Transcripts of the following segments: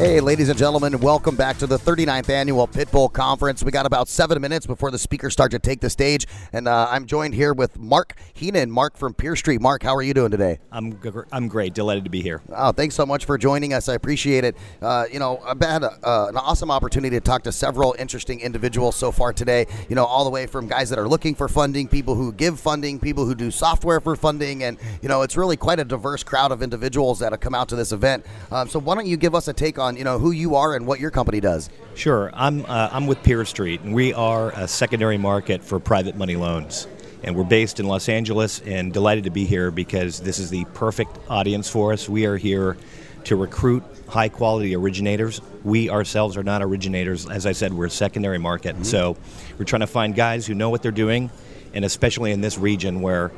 Hey, ladies and gentlemen, welcome back to the 39th annual Pitbull Conference. We got about seven minutes before the speakers start to take the stage, and uh, I'm joined here with Mark Heenan. Mark from PeerStreet. Mark, how are you doing today? I'm I'm great. Delighted to be here. Oh, thanks so much for joining us. I appreciate it. Uh, you know, I've had a, uh, an awesome opportunity to talk to several interesting individuals so far today. You know, all the way from guys that are looking for funding, people who give funding, people who do software for funding, and you know, it's really quite a diverse crowd of individuals that have come out to this event. Um, so, why don't you give us a take on you know who you are and what your company does? Sure. I'm uh, I'm with PeerStreet, and we are a secondary market for private money loans. And we're based in Los Angeles, and delighted to be here because this is the perfect audience for us. We are here to recruit high quality originators. We ourselves are not originators. As I said, we're a secondary market. Mm-hmm. So we're trying to find guys who know what they're doing, and especially in this region where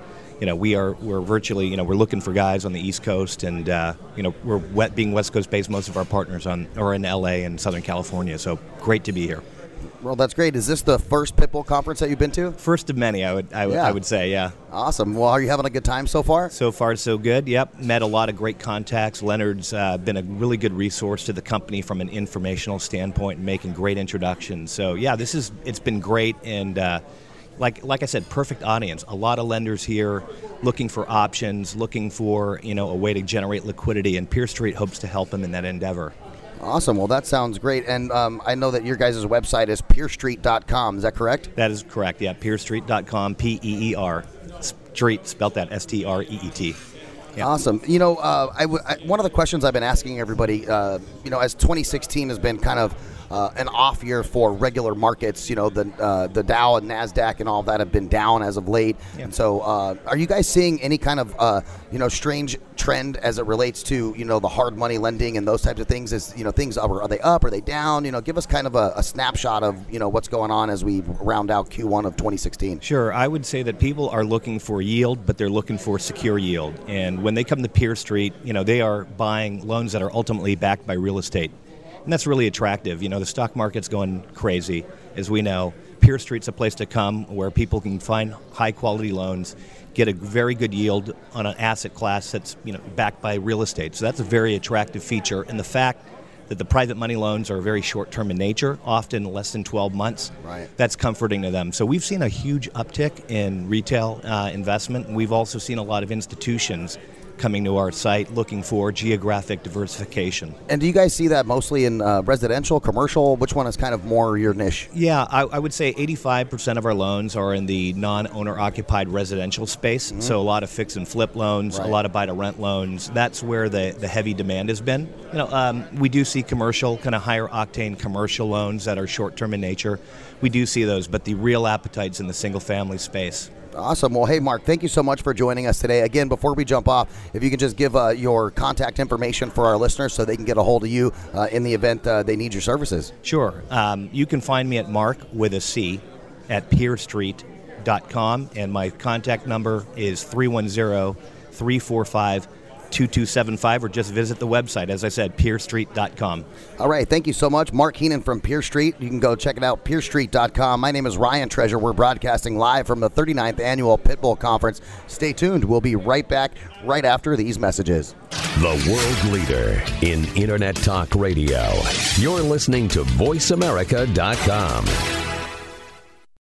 you know we are we're virtually you know we're looking for guys on the East Coast, and uh, you know we're wet, being West Coast based. Most of our partners on are in LA and Southern California. So great to be here. Well, that's great. Is this the first Pitbull conference that you've been to? First of many, I would I, would- Yeah. I would say, yeah. Awesome. Well, are you having a good time so far? So far, so good. Yep, met a lot of great contacts. Leonard's uh, been a really good resource to the company from an informational standpoint, and making great introductions. So yeah, this is it's been great, and uh, like like I said, perfect audience. A lot of lenders here looking for options, looking for you know a way to generate liquidity, and PeerStreet hopes to help them in that endeavor. Awesome. Well, that sounds great. And um, I know that your guys' website is peerstreet.com. Is that correct? That is correct. Yeah, PeerStreet.com, P E E R, Street spelt that S T R E E T. Yeah. Awesome. You know, uh, I w- I, one of the questions I've been asking everybody, uh, you know, as 2016 has been kind of uh, an off year for regular markets, you know, the uh, the Dow and Nasdaq and all that have been down as of late. Yeah. And so, uh, are you guys seeing any kind of uh, you know strange trend as it relates to you know the hard money lending and those types of things? Is you know things are, are they up? Are they down? You know, give us kind of a, a snapshot of you know what's going on as we round out Q1 of 2016. Sure. I would say that people are looking for yield, but they're looking for secure yield. And when they come to PeerStreet, you know, they are buying loans that are ultimately backed by real estate. And that's really attractive. You know, the stock market's going crazy, as we know. PeerStreet's a place to come where people can find high quality loans, get a very good yield on an asset class that's, you know, backed by real estate. So that's a very attractive feature. And the fact that the private money loans are very short term in nature, often less than 12 months. Right. That's comforting to them. So we've seen a huge uptick in retail uh, investment. and We've also seen a lot of institutions coming to our site looking for geographic diversification. And do you guys see that mostly in uh, residential, commercial? Which one is kind of more your niche? Yeah, I, I would say 85% of our loans are in the non owner occupied residential space. So a lot of fix and flip loans, Right. a lot of buy to rent loans. That's where the, the heavy demand has been. You know, um, we do see commercial, kind of higher octane commercial loans that are short term in nature. We do see those, but the real appetite's in the single family space. Awesome. Well, hey, Mark, thank you so much for joining us today. Again, before we jump off, if you can just give uh, your contact information for our listeners so they can get a hold of you uh, in the event uh, they need your services. Sure. Um, you can find me at Mark with a C at peerstreet.com, and my contact number is 310 345 2275, or just visit the website, as I said, peerstreet.com. All right. Thank you so much. Mark Heenan from PeerStreet. You can go check it out, peerstreet.com. My name is Ryan Treasure. We're broadcasting live from the 39th Annual Pitbull Conference. Stay tuned. We'll be right back right after these messages. The world leader in Internet Talk Radio. You're listening to VoiceAmerica.com.